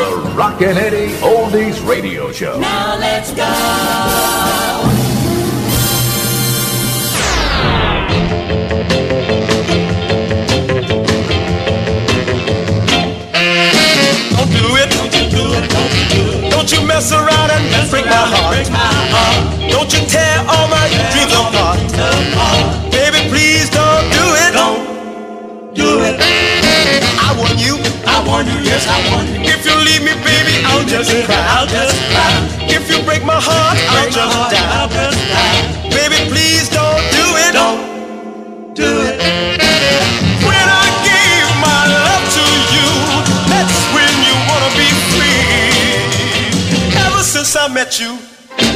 on. The Rockin' Eddy Oldies Radio Show. Now let's go. Don't do it. Don't you do it. Don't you do it. Don't you mess around and break my heart. Don't you tear all my dreams apart. Want you. Yes, I want you. If you leave me, baby, I'll just cry. I'll just cry. If you break my heart, I'll just die. I'll just die. Baby, please don't do it. Don't do it. When I gave my love to you, that's when you wanna be free. Ever since I met you,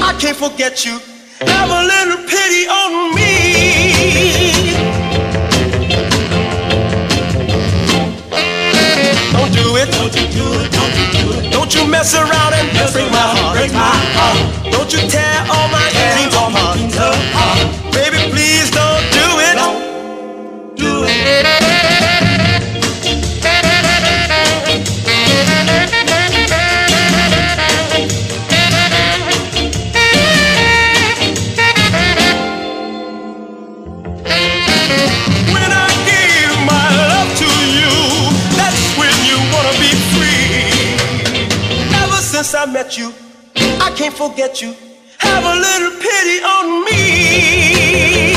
I can't forget you. Have a little pity on me. Don't do it. Don't you do it. Don't you do it. Don't you mess around and break my heart. Break my heart. Don't you tear all my dreams apart. Baby, please don't do since I met you, I can't forget you. Have a little pity on me.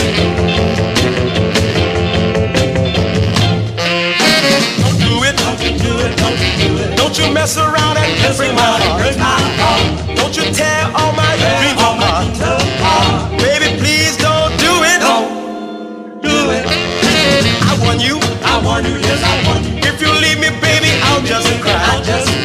Don't do it, don't you do it, don't you do it. Don't you mess around and break my heart. Don't you tear all my dreams apart. Baby, please don't do it. Don't do it. I want you. I want you. Yes, I want you. If you leave me, baby, I'll just cry. I'll just cry.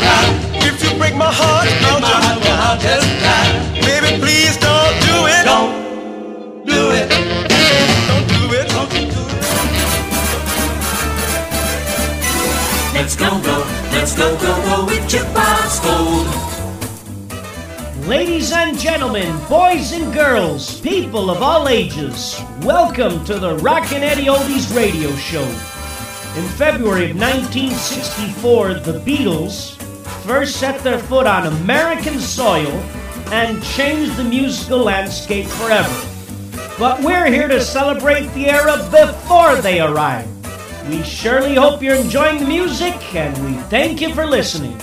Go, go, go with Jukebox Gold. Ladies and gentlemen, boys and girls, people of all ages, welcome to the Rockin' Eddy Oldies radio show. In February of 1964, the Beatles first set their foot on American soil and changed the musical landscape forever. But we're here to celebrate the era before they arrived. We surely hope you're enjoying the music and we thank you for listening.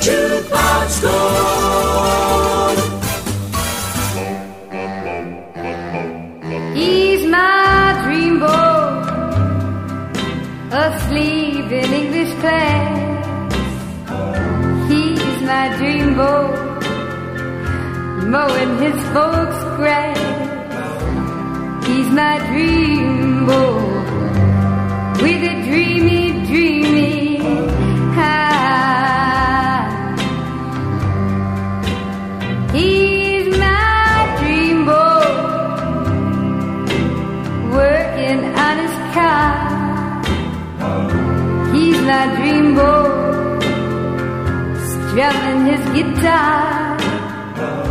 Jukebox Gold. He's my dreamboat, asleep in English class. He's my dreamboat, mowing his folks' grass. He's my dreamboat, with a dreamy, dreamy heart. He's my dreamboat working on his car. He's my dreamboat, strumming his guitar.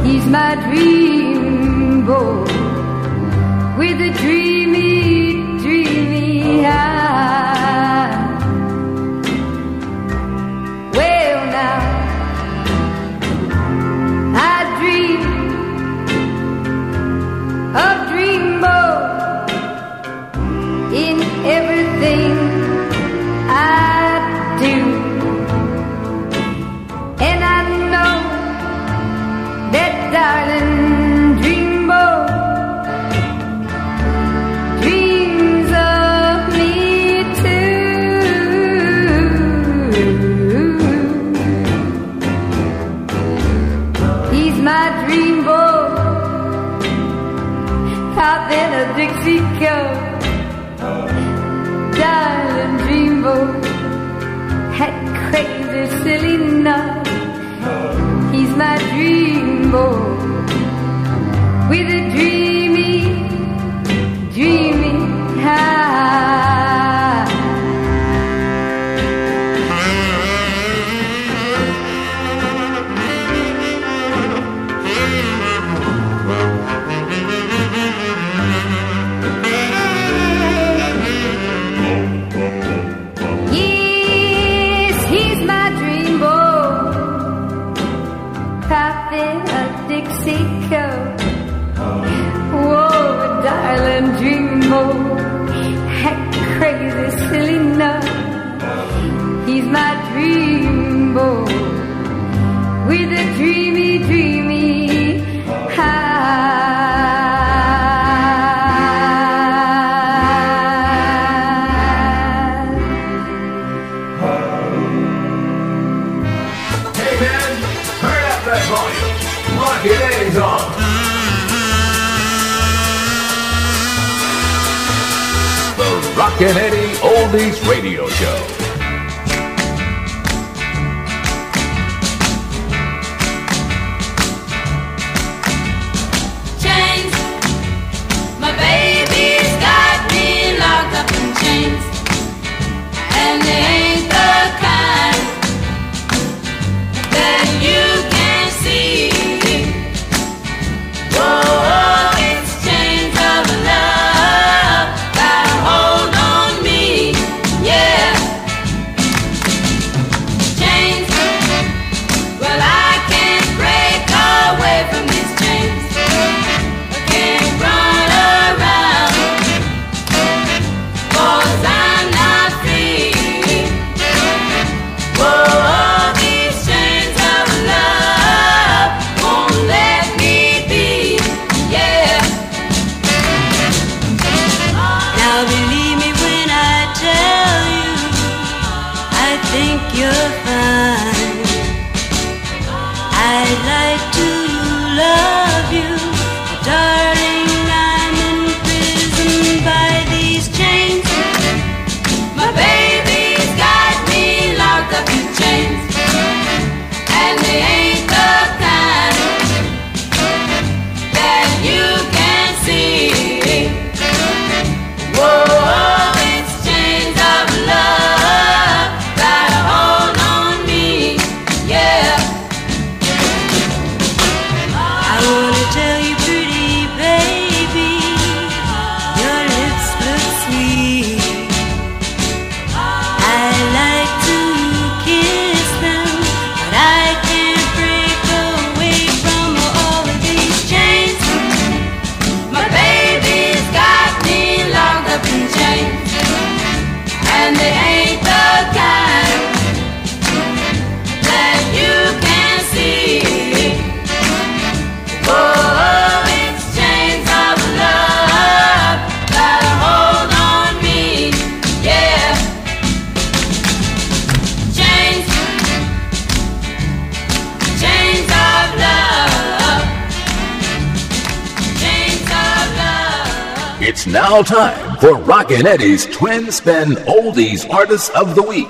He's my dreamboat with a dreamy, dreamy heart. Mexico, darling dreamboat, that crazy silly nut. He's my dreamboat with a dreamy, dreamy high. dreamy, dreamy high. Hey man, turn up that volume. Lock your days on. The Rockin' Eddy Oldies Radio Show. for Rockin' Eddy's Twin Spin Oldies Artist of the Week.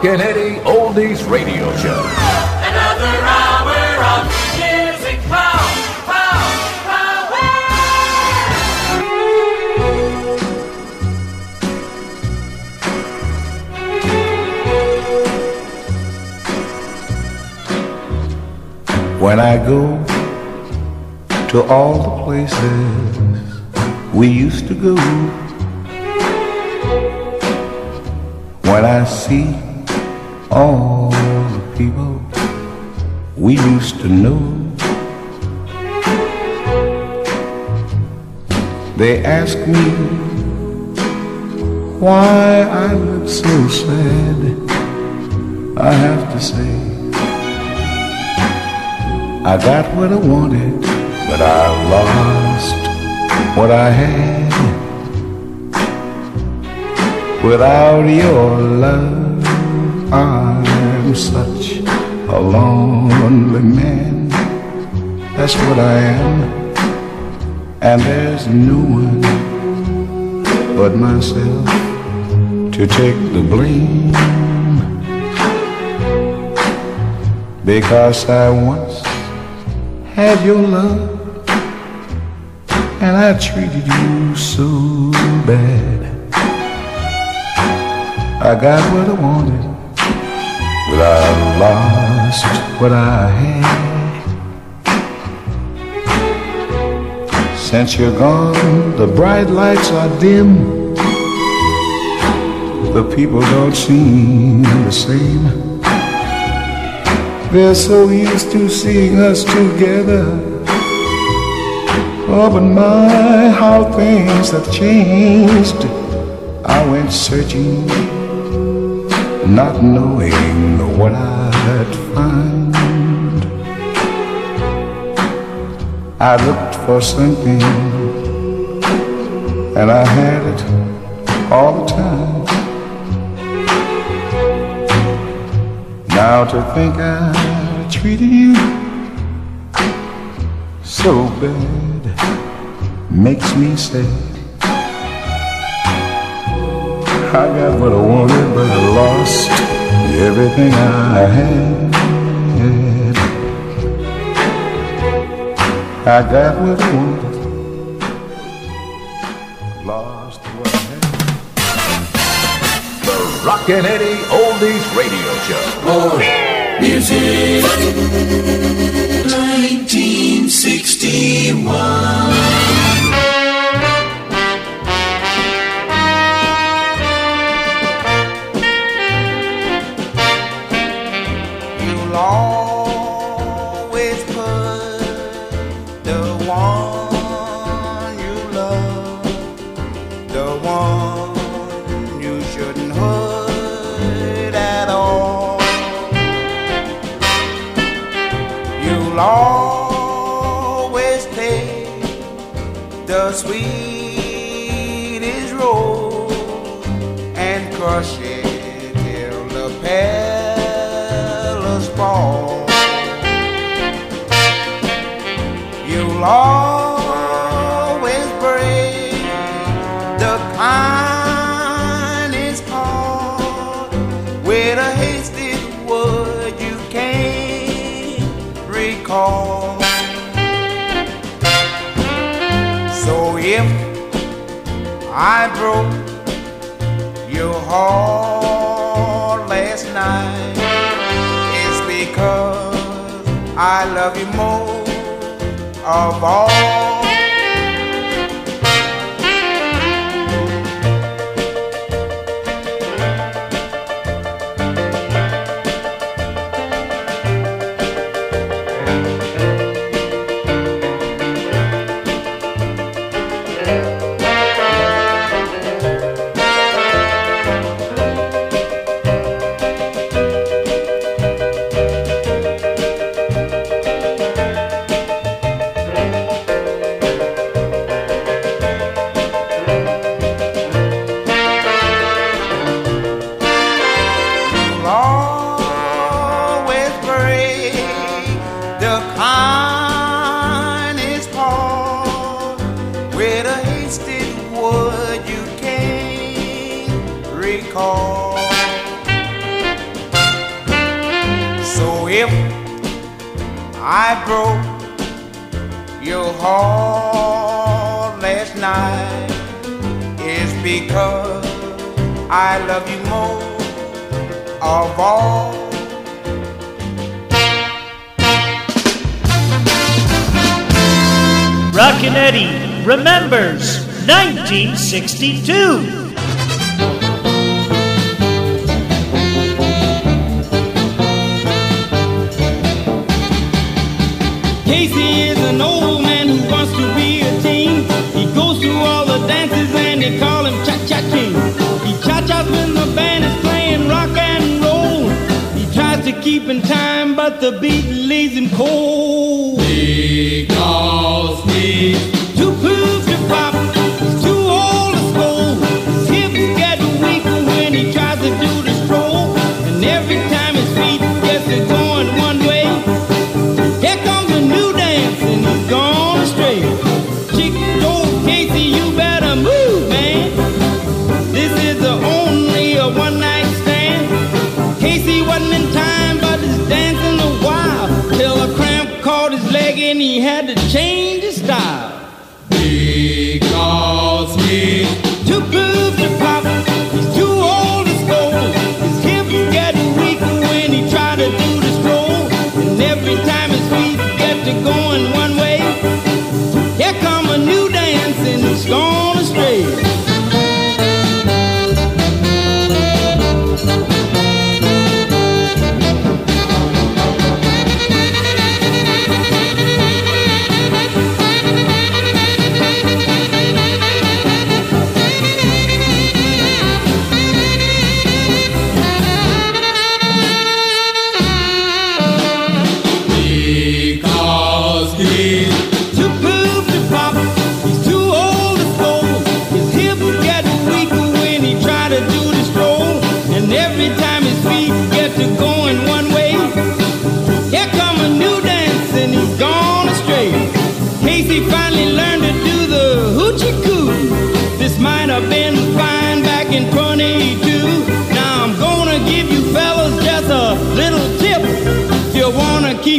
The Rockin' Eddy Oldies Radio Show. Another hour of music power, power, When I go to all the places we used to go, when I see all the people we used to know, they ask me why I look so sad. I have to say. I got what I wanted, but I lost what I had. Without your love, I'm such a lonely man. That's what I am. And there's no one but myself to take the blame. Because I once had your love and I treated you so bad. I got what I wanted, but I lost what I had. Since you're gone, the bright lights are dim. The people don't seem the same. They're so used to seeing us together. Oh, but my, how things have changed. I went searching, not knowing what I'd find. I looked for something, and I had it all the time. Now to think I treated you so bad makes me sad. I got what I wanted, but I lost everything I had. I got what I wanted, lost what I had. The Rockin' Eddy Oldies Radio Show. More music. 1961. I broke your heart last night is because I love you more of all. Sixty-two.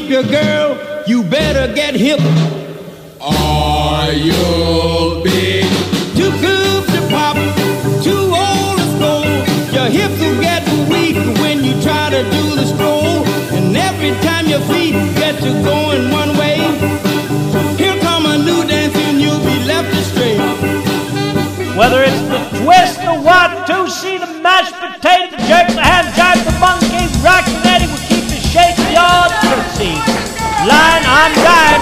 Your girl, you better get hip. Or you'll be too cool to pop, too old to stroll. Your hips will get weak when you try to do the stroll. And every time your feet get to going one way, here come a new dance and you'll be left astray. Whether it's the twist, the what, two, see the mashed potato, the jerk, the hand I'm dying.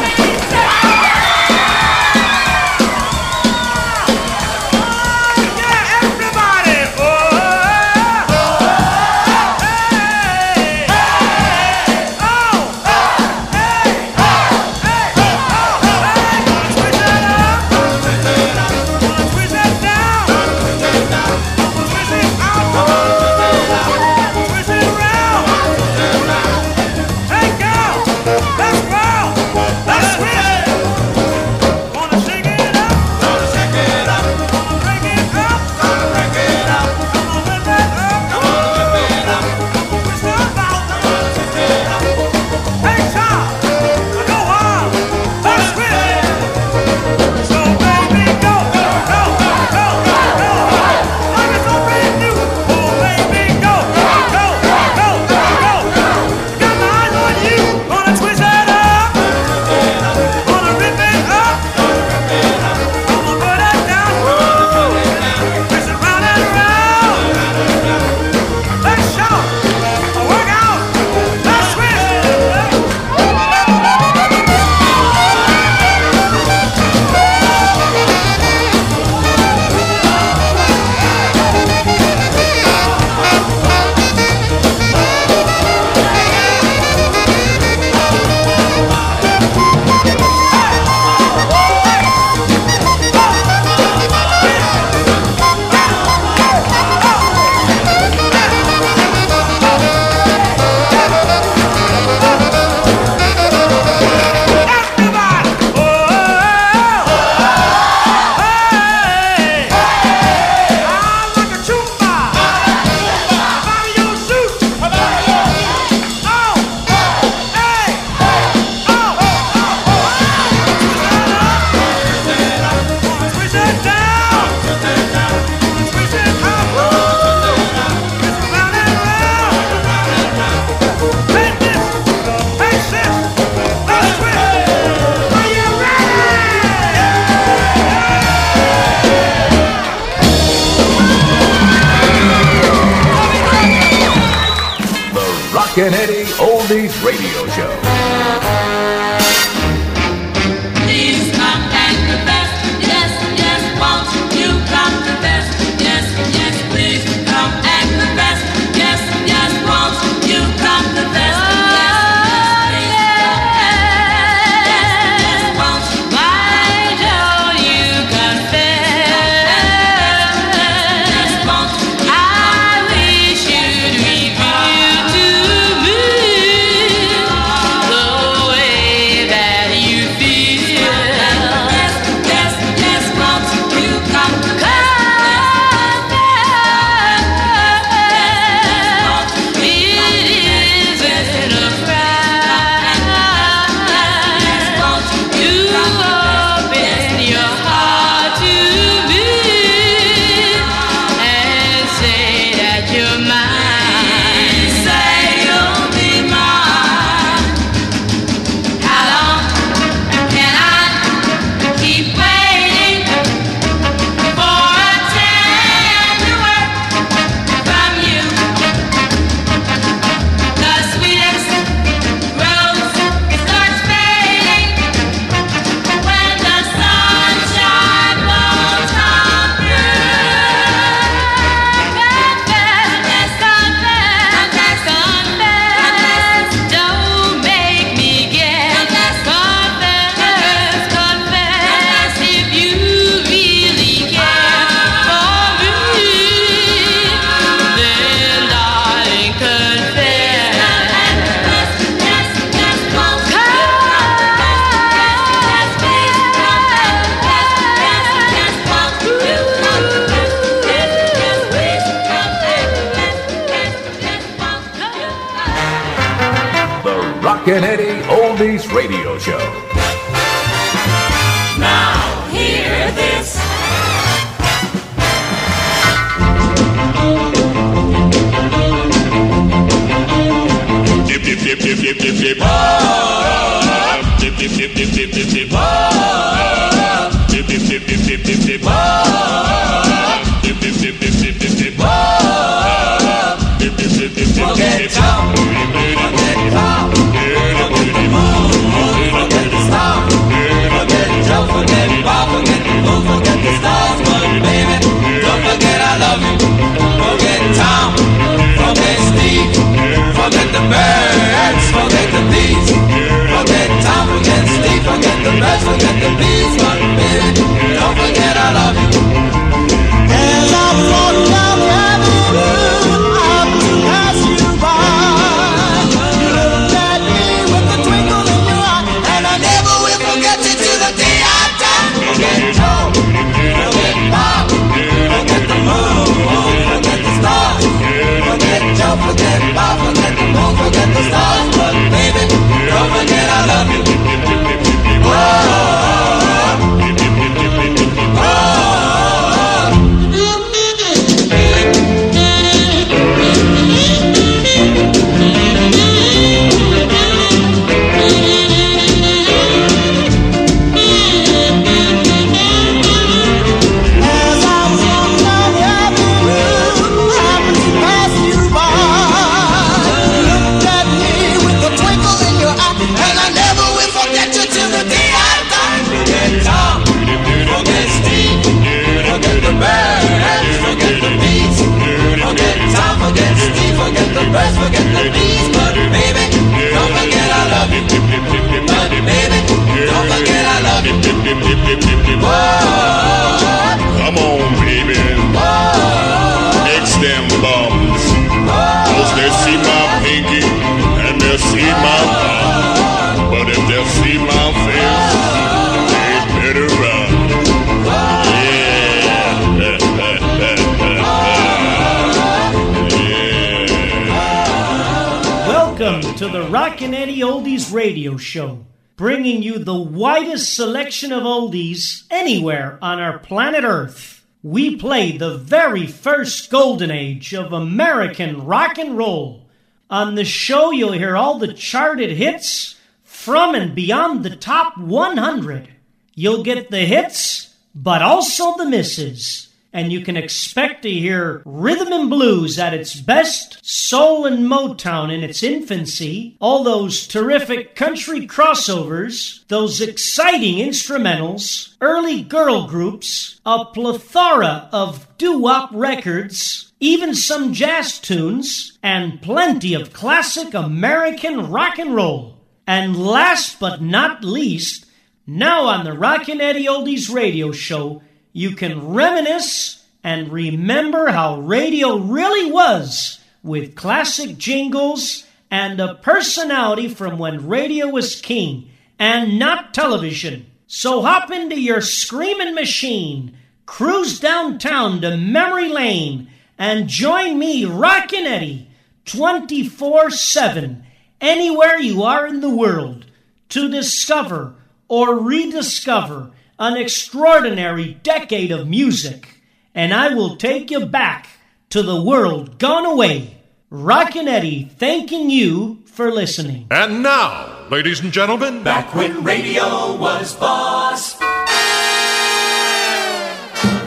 Show, bringing you the widest selection of oldies anywhere on our planet Earth. We play the very first golden age of American rock and roll. On the show, you'll hear all the charted hits from and beyond the top 100. You'll get the hits, but also the misses. And you can expect to hear rhythm and blues at its best, soul and Motown in its infancy, all those terrific country crossovers, those exciting instrumentals, early girl groups, a plethora of doo-wop records, even some jazz tunes, and plenty of classic American rock and roll. And last but not least, now on the Rockin' Eddy Oldies radio show, you can reminisce and remember how radio really was with classic jingles and a personality from when radio was king and not television. So hop into your screaming machine, cruise downtown to Memory Lane, and join me, Rockin' Eddy, 24 7, anywhere you are in the world, to discover or rediscover an extraordinary decade of music, and I will take you back to the world gone away. Rockin' Eddy thanking you for listening. And now, ladies and gentlemen, Back when radio was boss.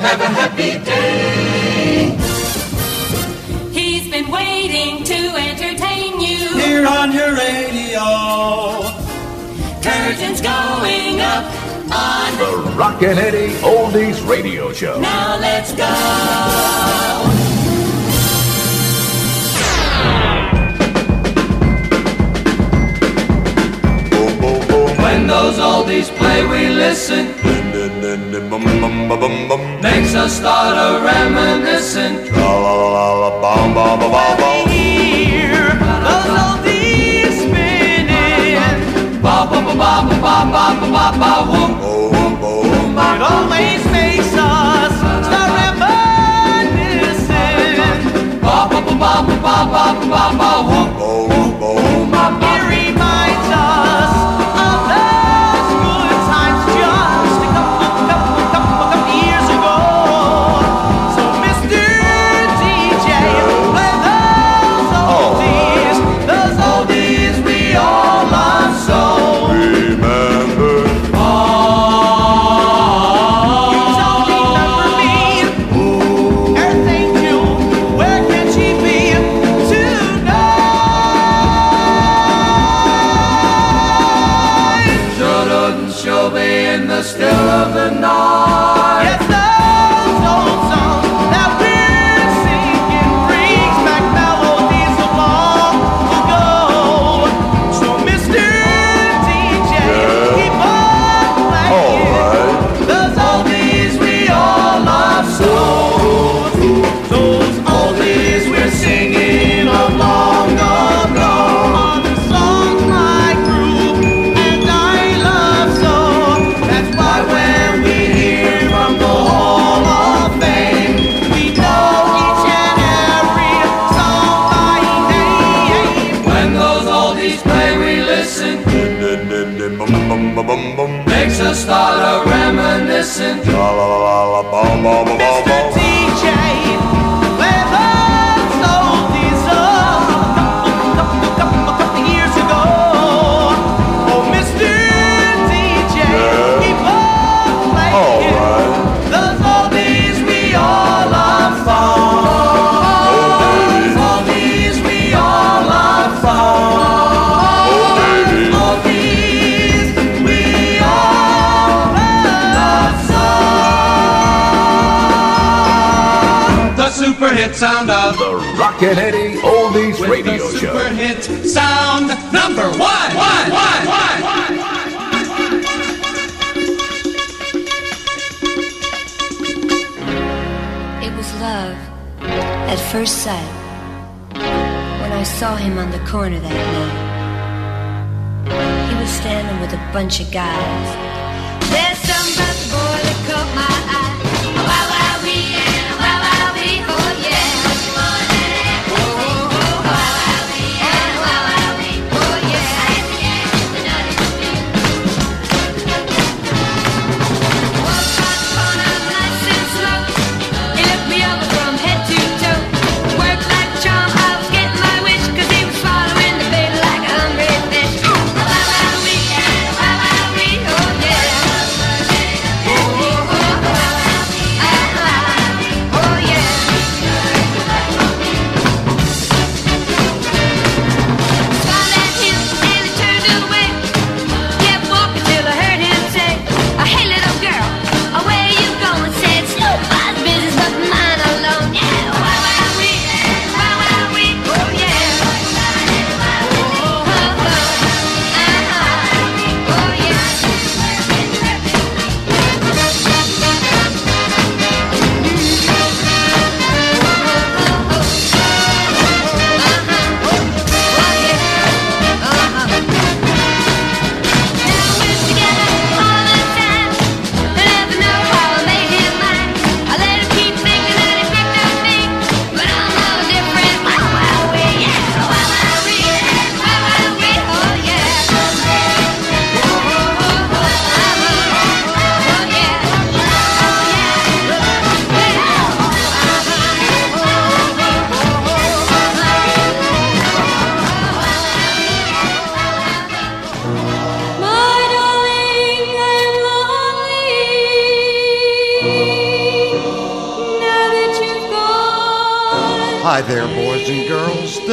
Have a happy day. He's been waiting to entertain you. Here on your radio. Curtains going up on. The Rockin' Eddy Oldies Radio Show. Now let's go. When those oldies play, we listen. Makes us start a reminiscent. It always makes us start reminiscing. bunch of guys.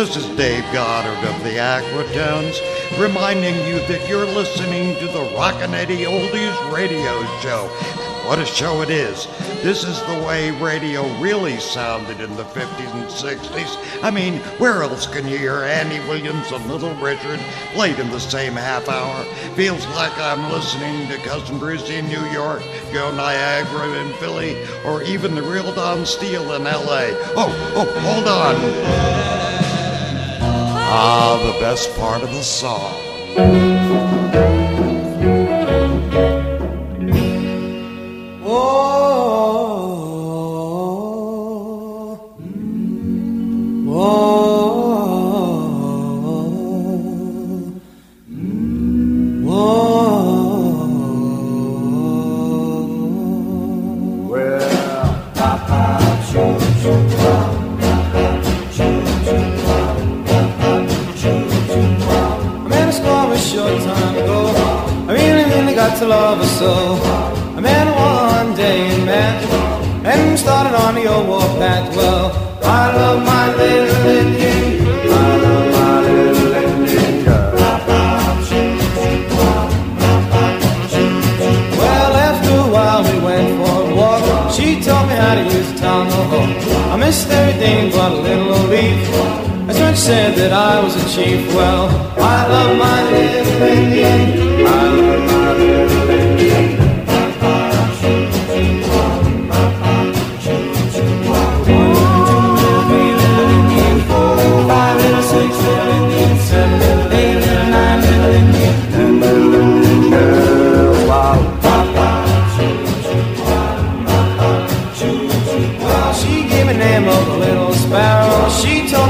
This is Dave Goddard of the Aquatones, reminding you that you're listening to the Rockin' Eddy Oldies radio show. What a show it is! This is the way radio really sounded in the 50s and 60s. I mean, where else can you hear Andy Williams and Little Richard played in the same half hour? Feels like I'm listening to Cousin Brucie in New York, Joe Niagara in Philly, or even the real Don Steele in LA. Oh, oh, hold on. Ah, the best part of the song.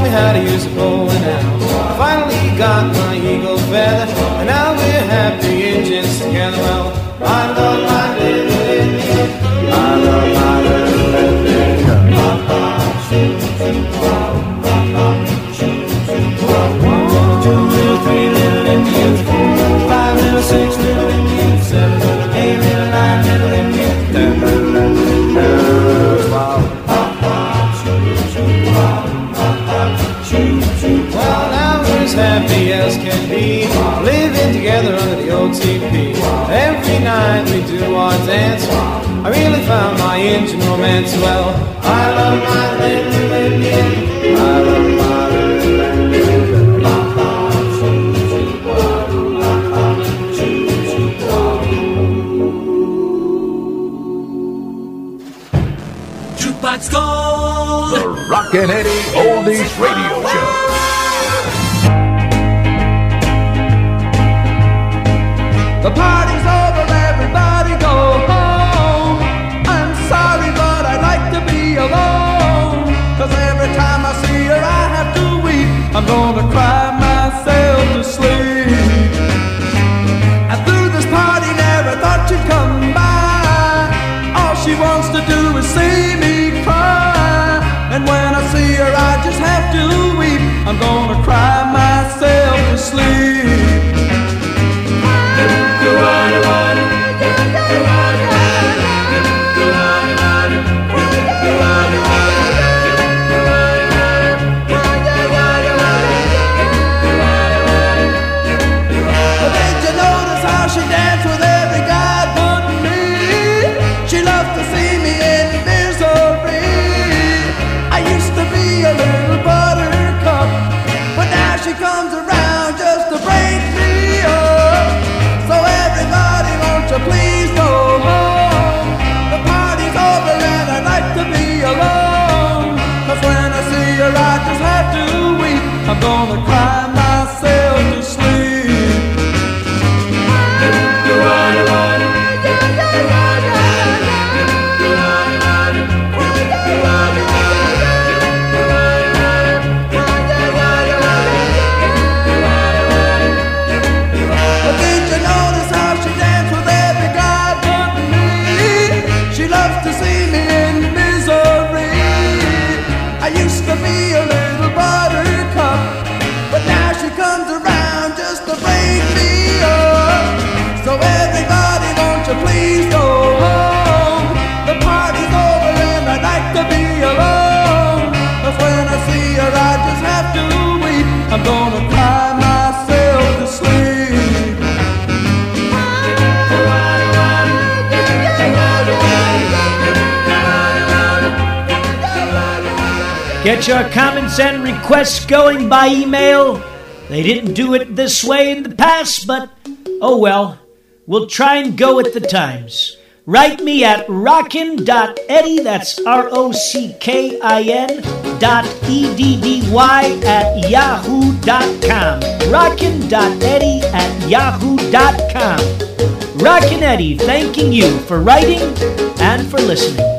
me how to use a bow and arrow. Finally got my eagle feather, and now we're happy and just together. Well, night we do our dance. I really found my engine romance. Well, I love my little Indian. I love my lady, lady. Jukebox Gold! The Rockin' Eddy Oldies Radio. sleep. our comments and requests going by email. They didn't do it this way in the past, but oh well. We'll try and go with the times. Write me at rockin.eddy, that's R O C K I N, dot E D D Y at yahoo.com. Rockin.eddy at yahoo.com. Rockin' Eddy thanking you for writing and for listening.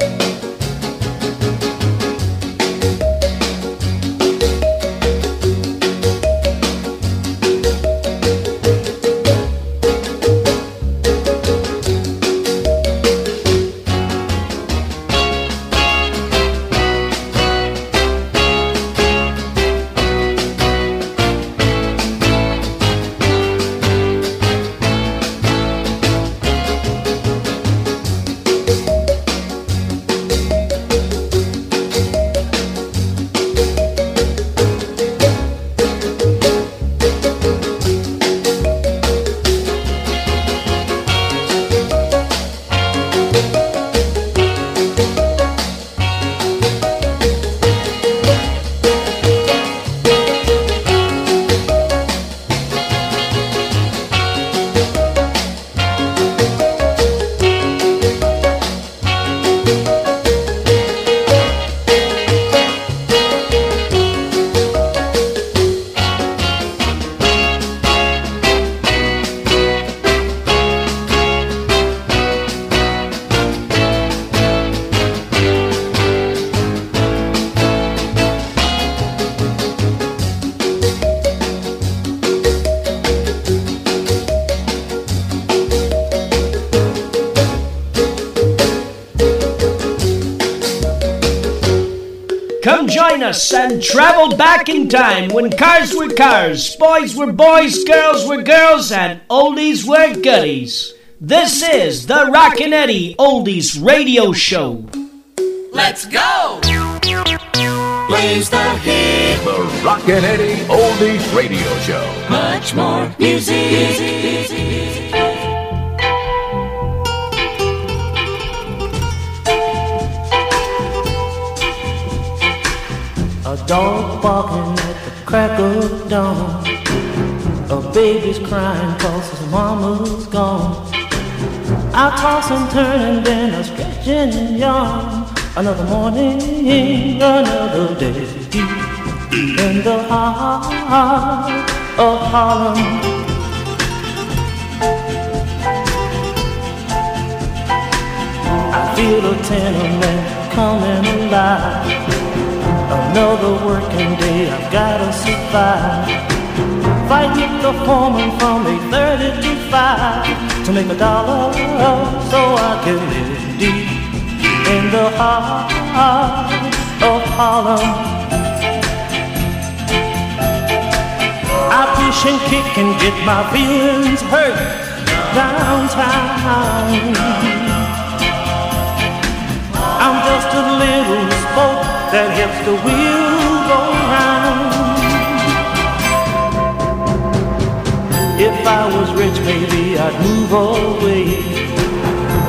And back in time when cars were cars, boys were boys, girls were girls, and oldies were goodies. This is the Rockin' Eddy Oldies Radio Show. Let's go! Plays the hit. The Rockin' Eddy Oldies Radio Show. Much more music. A dog barking at the crack of dawn. A baby's crying cause his mama's gone. I toss and turn and then I stretch and yawn. Another morning, another day. In the heart of Harlem. I feel a tenement coming alive. Another working day, I've gotta survive. Fight with the foreman from 8.30 to 5 to make a dollar so I can live deep in the heart of Harlem. I push and kick and get my feelings hurt downtown. I'm just a little spoke that helps the wheel go round. If I was rich, maybe I'd move away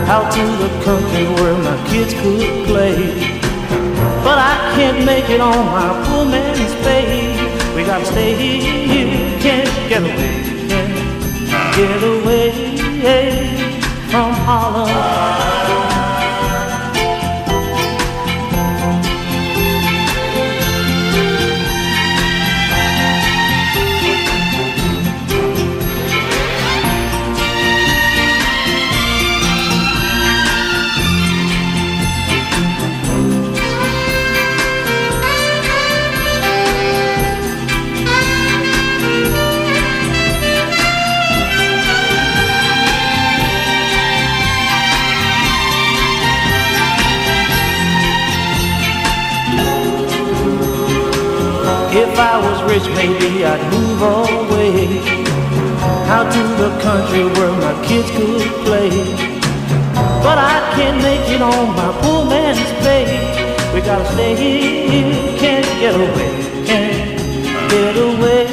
out to the country where my kids could play. But I can't make it on my poor man's pay. We gotta stay here, can't get away, can't get away from Harlem. I was rich, maybe I'd move away out to the country where my kids could play. But I can't make it on my poor man's pay. We gotta stay here, can't get away, can't get away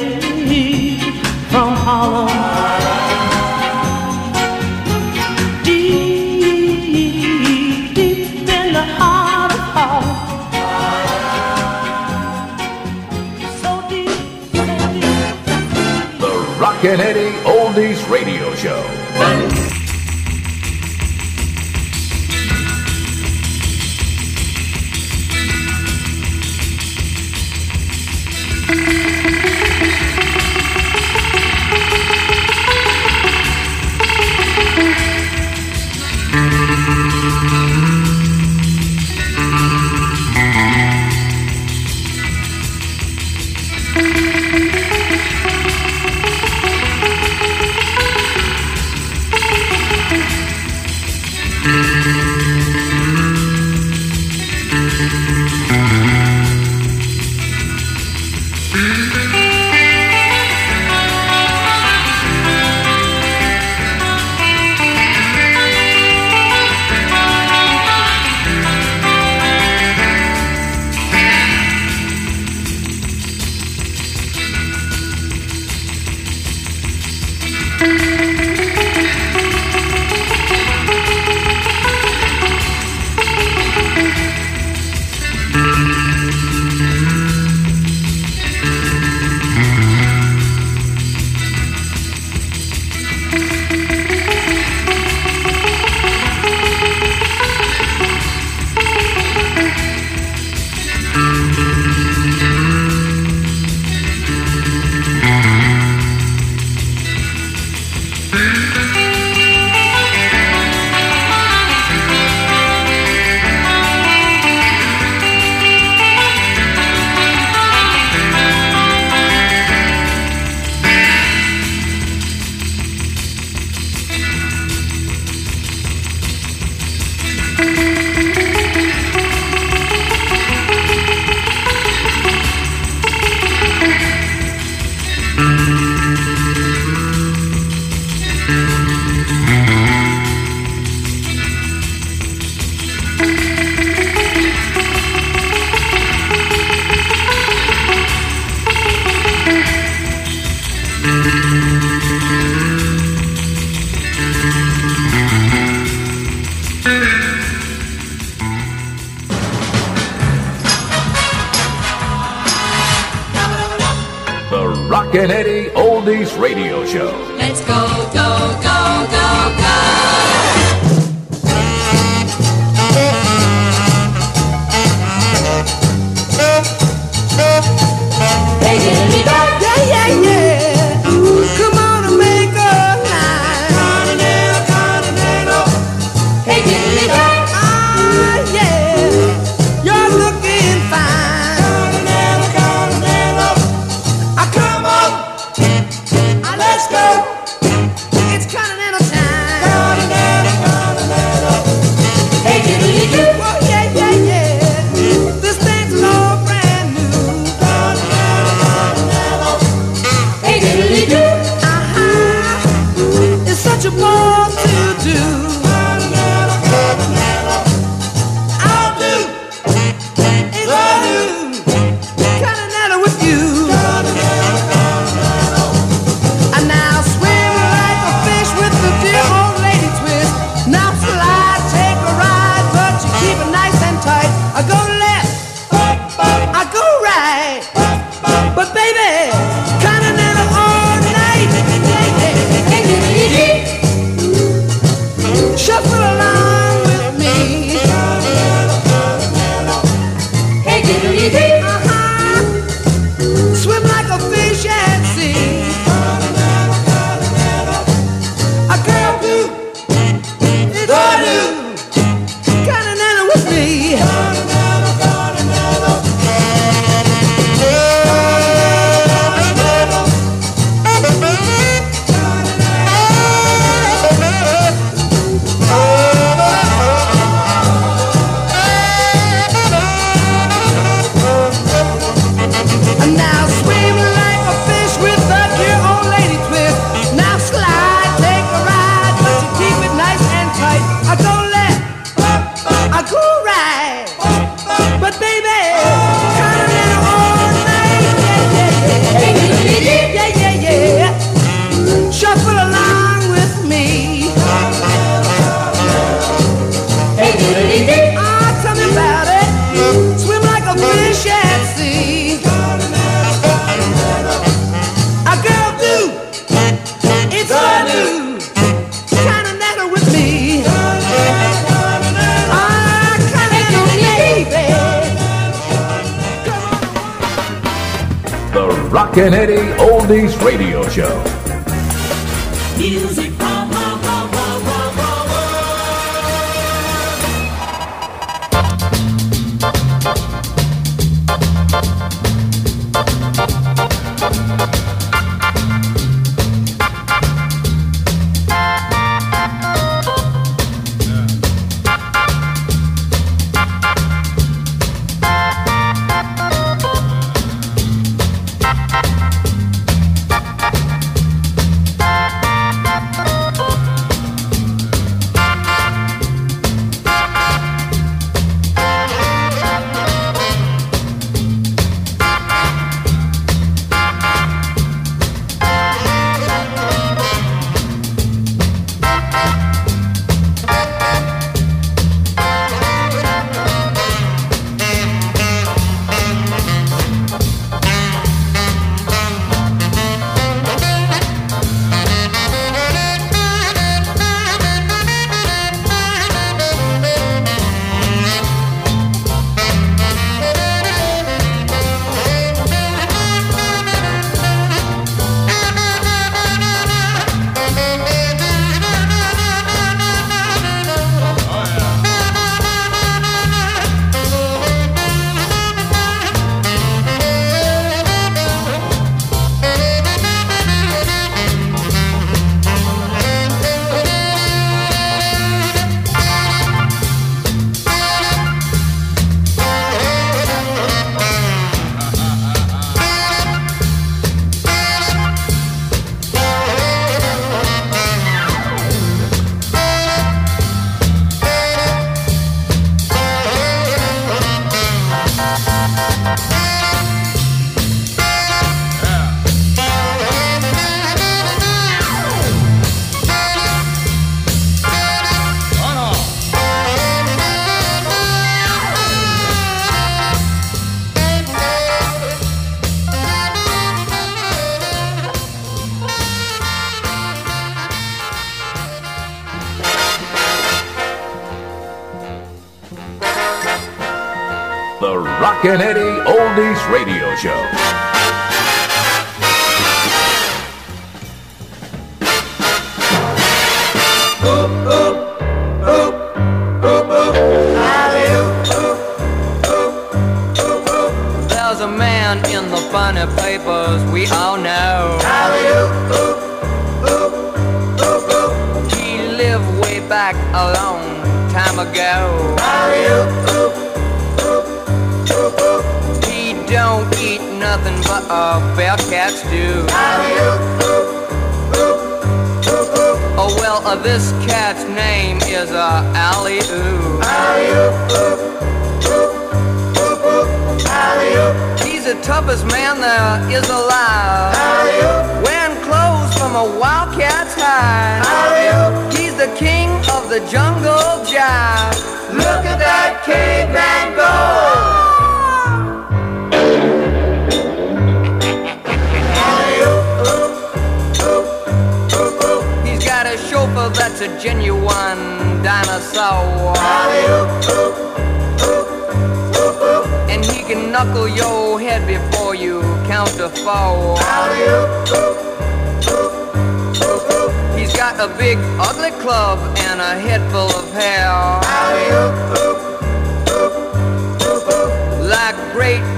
Music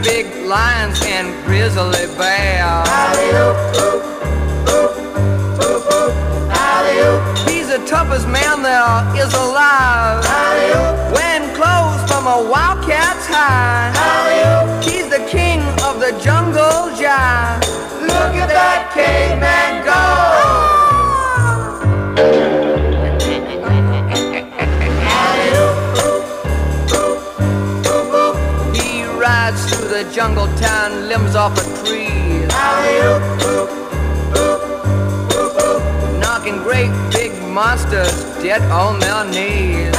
big lions and grizzly bears. He's the toughest man there is alive. Wearing clothes from a wildcat's hide. He's the king of the jungle jive. Look at that caveman go. Jungle town, limbs off of trees. Knocking great big monsters dead on their knees.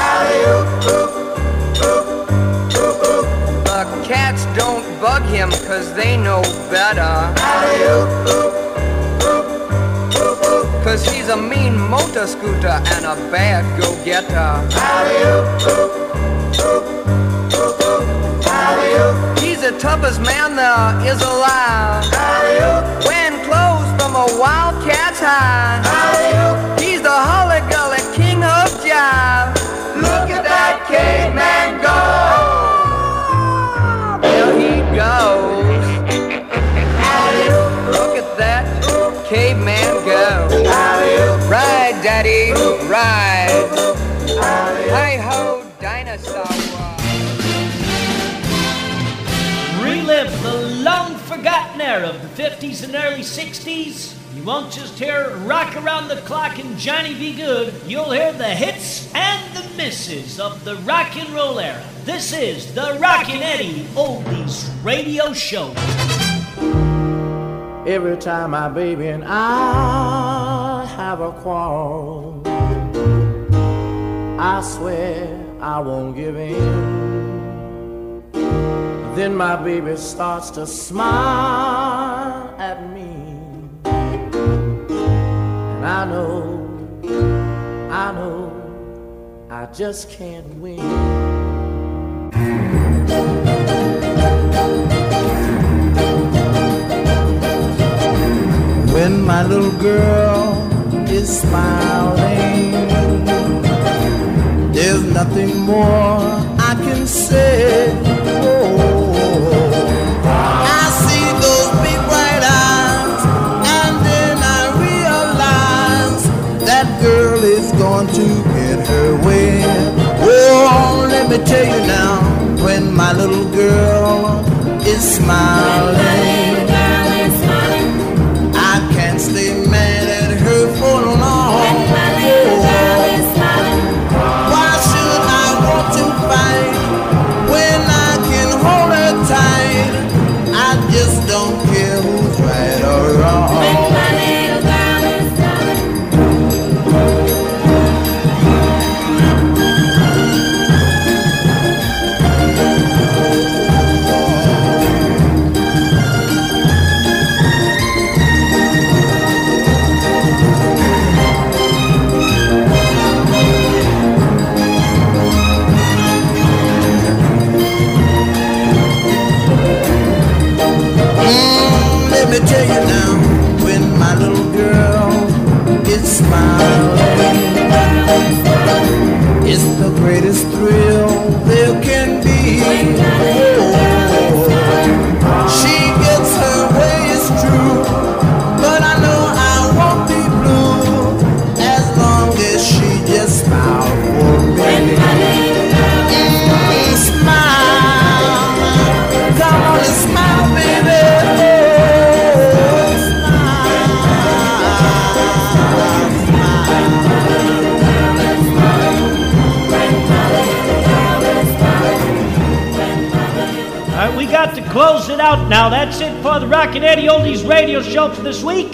The cats don't bug him cause they know better. Cause he's a mean motor scooter and a bad go-getter. He's the toughest man there is alive. Wearing clothes from a wildcat's hide. He's the Holly Gully king of jive. Look at that caveman go. There he goes. Look at that caveman go. Ride, daddy, ride. Of the 50s and early 60s. You won't just hear Rock Around the Clock and Johnny B. Goode, you'll hear the hits and the misses of the rock and roll era. This is the Rockin' Eddy Oldies Radio Show. Every time my baby and I have a quarrel, I swear I won't give in. Then my baby starts to smile me. And I know, I know, I just can't win. when my little girl is smiling. There's nothing more I can say. Oh, to get her way. Oh, let me tell you now, when my little girl is smiling. Now. That's it for the Rockin' Eddy Oldies radio show for this week.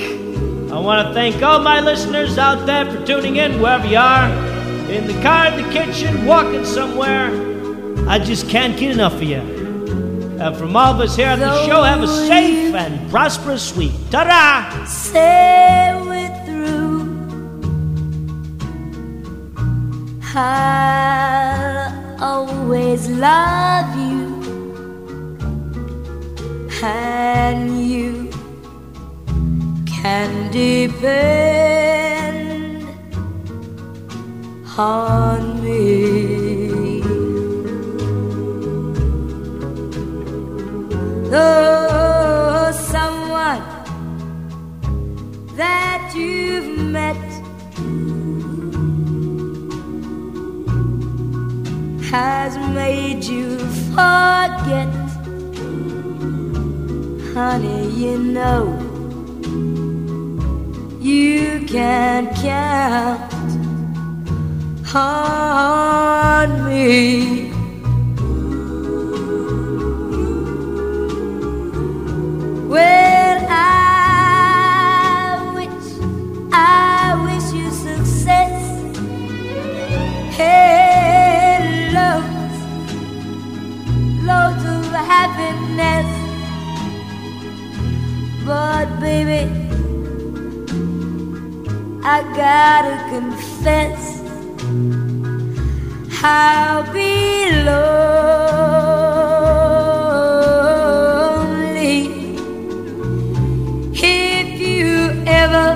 I want to thank all my listeners out there for tuning in, wherever you are, in the car, in the kitchen, walking somewhere. I just can't get enough of you. And from all of us here on the show, have a safe and prosperous week. Ta-da! Say we're through. I'll always love you, and you can depend on me. Though someone that you've met has made you forget, honey, you know you can count on me. But baby, I gotta confess, I'll be lonely if you ever,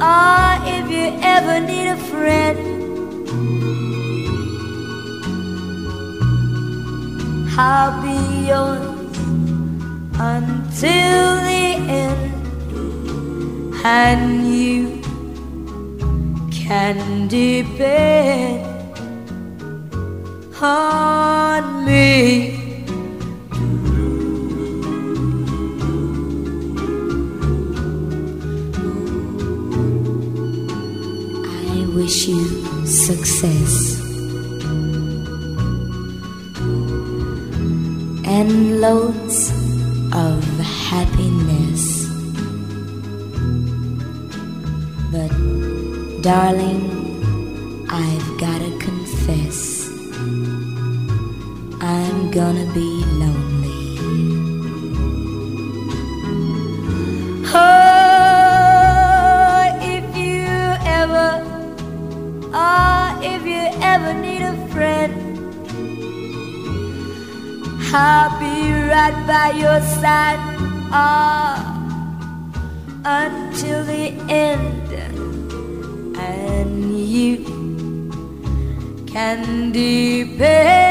or if you ever need a friend. I'll be yours until the end, and you can depend on me. I wish you success and loads darling, I've gotta confess, I'm gonna be lonely. Oh, if you ever, oh, if you ever need a friend, I'll be right by your side, oh, until the end, can depend